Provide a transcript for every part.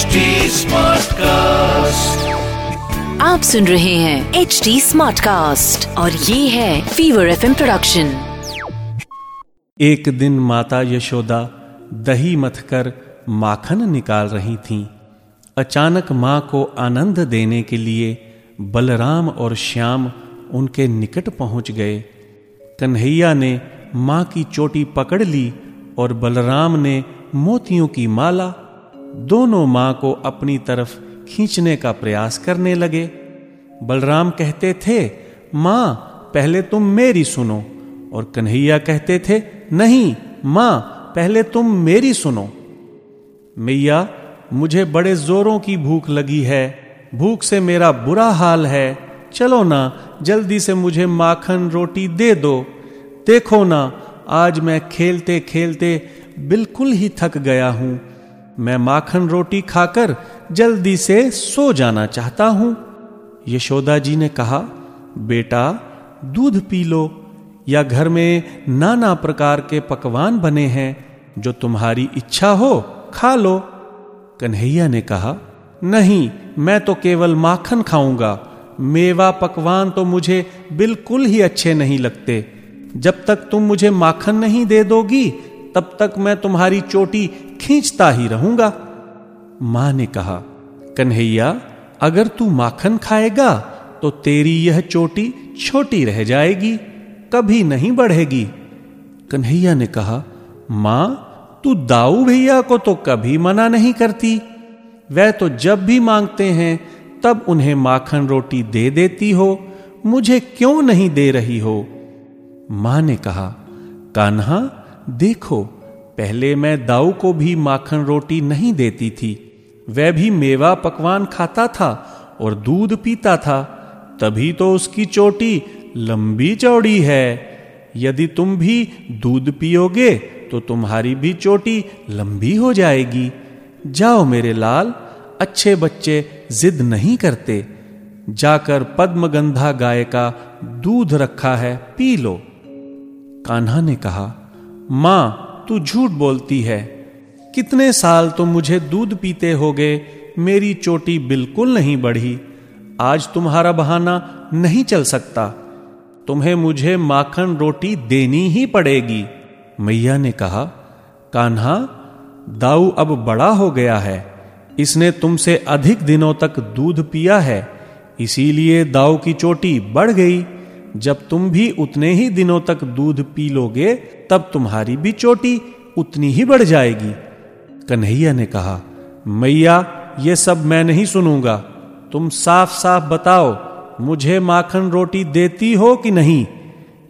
HD Smartcast. आप सुन रहे हैं एच डी स्मार्ट कास्ट और ये है फीवर एफ़ प्रोडक्शन एक दिन माता यशोदा दही मथकर माखन निकाल रही थीं। अचानक माँ को आनंद देने के लिए बलराम और श्याम उनके निकट पहुँच गए कन्हैया ने माँ की चोटी पकड़ ली और बलराम ने मोतियों की माला दोनों माँ को अपनी तरफ़ खींचने का प्रयास करने लगे। बलराम कहते थे, माँ, पहले तुम मेरी सुनो। और कन्हैया कहते थे, नहीं, माँ, पहले तुम मेरी सुनो। मैया, मुझे बड़े जोरों की भूख लगी है। भूख से मेरा बुरा हाल है। चलो ना, जल्दी से मुझे माखन रोटी दे दो। देखो ना, आज मैं खेलते खेलते बिल्कुल ही थक गया हूँ। मैं माखन रोटी खाकर जल्दी से सो जाना चाहता हूँ। यशोदा जी ने कहा, बेटा, दूध पी लो, या घर में नाना प्रकार के पकवान बने हैं, जो तुम्हारी इच्छा हो, खा लो। कन्हैया ने कहा, नहीं, मैं तो केवल माखन खाऊँगा। मेवा पकवान तो मुझे बिल्कुल ही अच्छे नहीं लगते। जब तक तुम मुझे माखन नहीं दे दोगी, तब तक मैं तुम्हारी चोटी खींचता ही रहूँगा। माँ ने कहा, कन्हैया, अगर तू माखन खाएगा तो तेरी यह चोटी छोटी रह जाएगी, कभी नहीं बढ़ेगी। कन्हैया ने कहा, माँ, तू दाऊ भैया को तो कभी मना नहीं करती। वह तो जब भी मांगते हैं, तब उन्हें माखन रोटी दे देती हो, मुझे क्यों नहीं दे रही हो? माँ ने कहा, कान्हा, देखो पहले मैं दाऊ को भी माखन रोटी नहीं देती थी। वह भी मेवा पकवान खाता था और दूध पीता था। तभी तो उसकी चोटी लंबी चौड़ी है। यदि तुम भी दूध पियोगे तो तुम्हारी भी चोटी लंबी हो जाएगी। जाओ मेरे लाल, अच्छे बच्चे जिद नहीं करते। जाकर पद्मगंधा गाय का दूध रखा है, पी लो। कान्हा ने कहा, माँ तू झूठ बोलती है। कितने साल तो मुझे दूध पीते हो गए मेरी चोटी बिल्कुल नहीं बढ़ी। आज तुम्हारा बहाना नहीं चल सकता। तुम्हें मुझे माखन रोटी देनी ही पड़ेगी। मैया ने कहा, कान्हा, दाऊ अब बड़ा हो गया है। इसने तुमसे अधिक दिनों तक दूध पिया है। इसीलिए दाऊ की चोटी बढ़ गई। जब तुम भी उतने ही दिनों तक दूध पी लोगे, तब तुम्हारी भी चोटी उतनी ही बढ़ जाएगी। कन्हैया ने कहा, मैया, ये सब मैं नहीं सुनूँगा। तुम साफ़ साफ़ बताओ, मुझे माखन रोटी देती हो कि नहीं?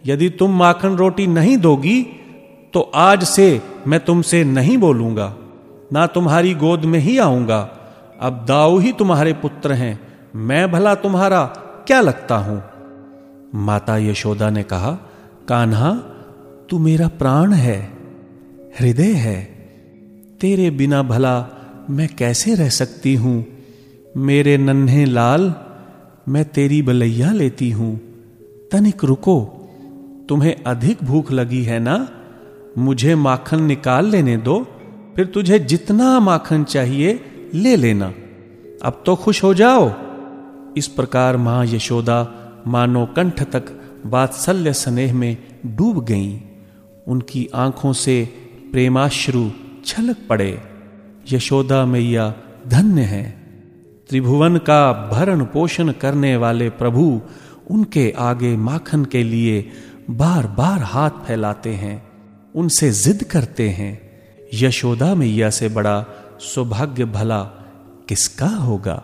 यदि तुम माखन रोटी नहीं दोगी तो आज से मैं तुमसे नहीं बोलूँगा। ना तुम्हारी गोद में ही आऊँगा। अब दाऊ ही तुम्हारे पुत्र हैं। मैं भला तुम्हारा क्या लगता हूँ? माता यशोदा ने कहा, कान्हा, तू मेरा प्राण है, हृदय है। तेरे बिना भला मैं कैसे रह सकती हूँ? मेरे नन्हे लाल मैं तेरी बलैया लेती हूँ। तनिक रुको, तुम्हें अधिक भूख लगी है ना? मुझे माखन निकाल लेने दो, फिर तुझे जितना माखन चाहिए ले लेना। अब तो खुश हो जाओ। इस प्रकार माँ यशोदा मानो कंठ तक वात्सल्य स्नेह में डूब गईं। उनकी आँखों से प्रेमाश्रु छलक पड़े। यशोदा मैया धन्य है। त्रिभुवन का भरण पोषण करने वाले प्रभु उनके आगे माखन के लिए बार बार हाथ फैलाते हैं। उनसे जिद करते हैं। यशोदा मैया से बड़ा सौभाग्य भला किसका होगा?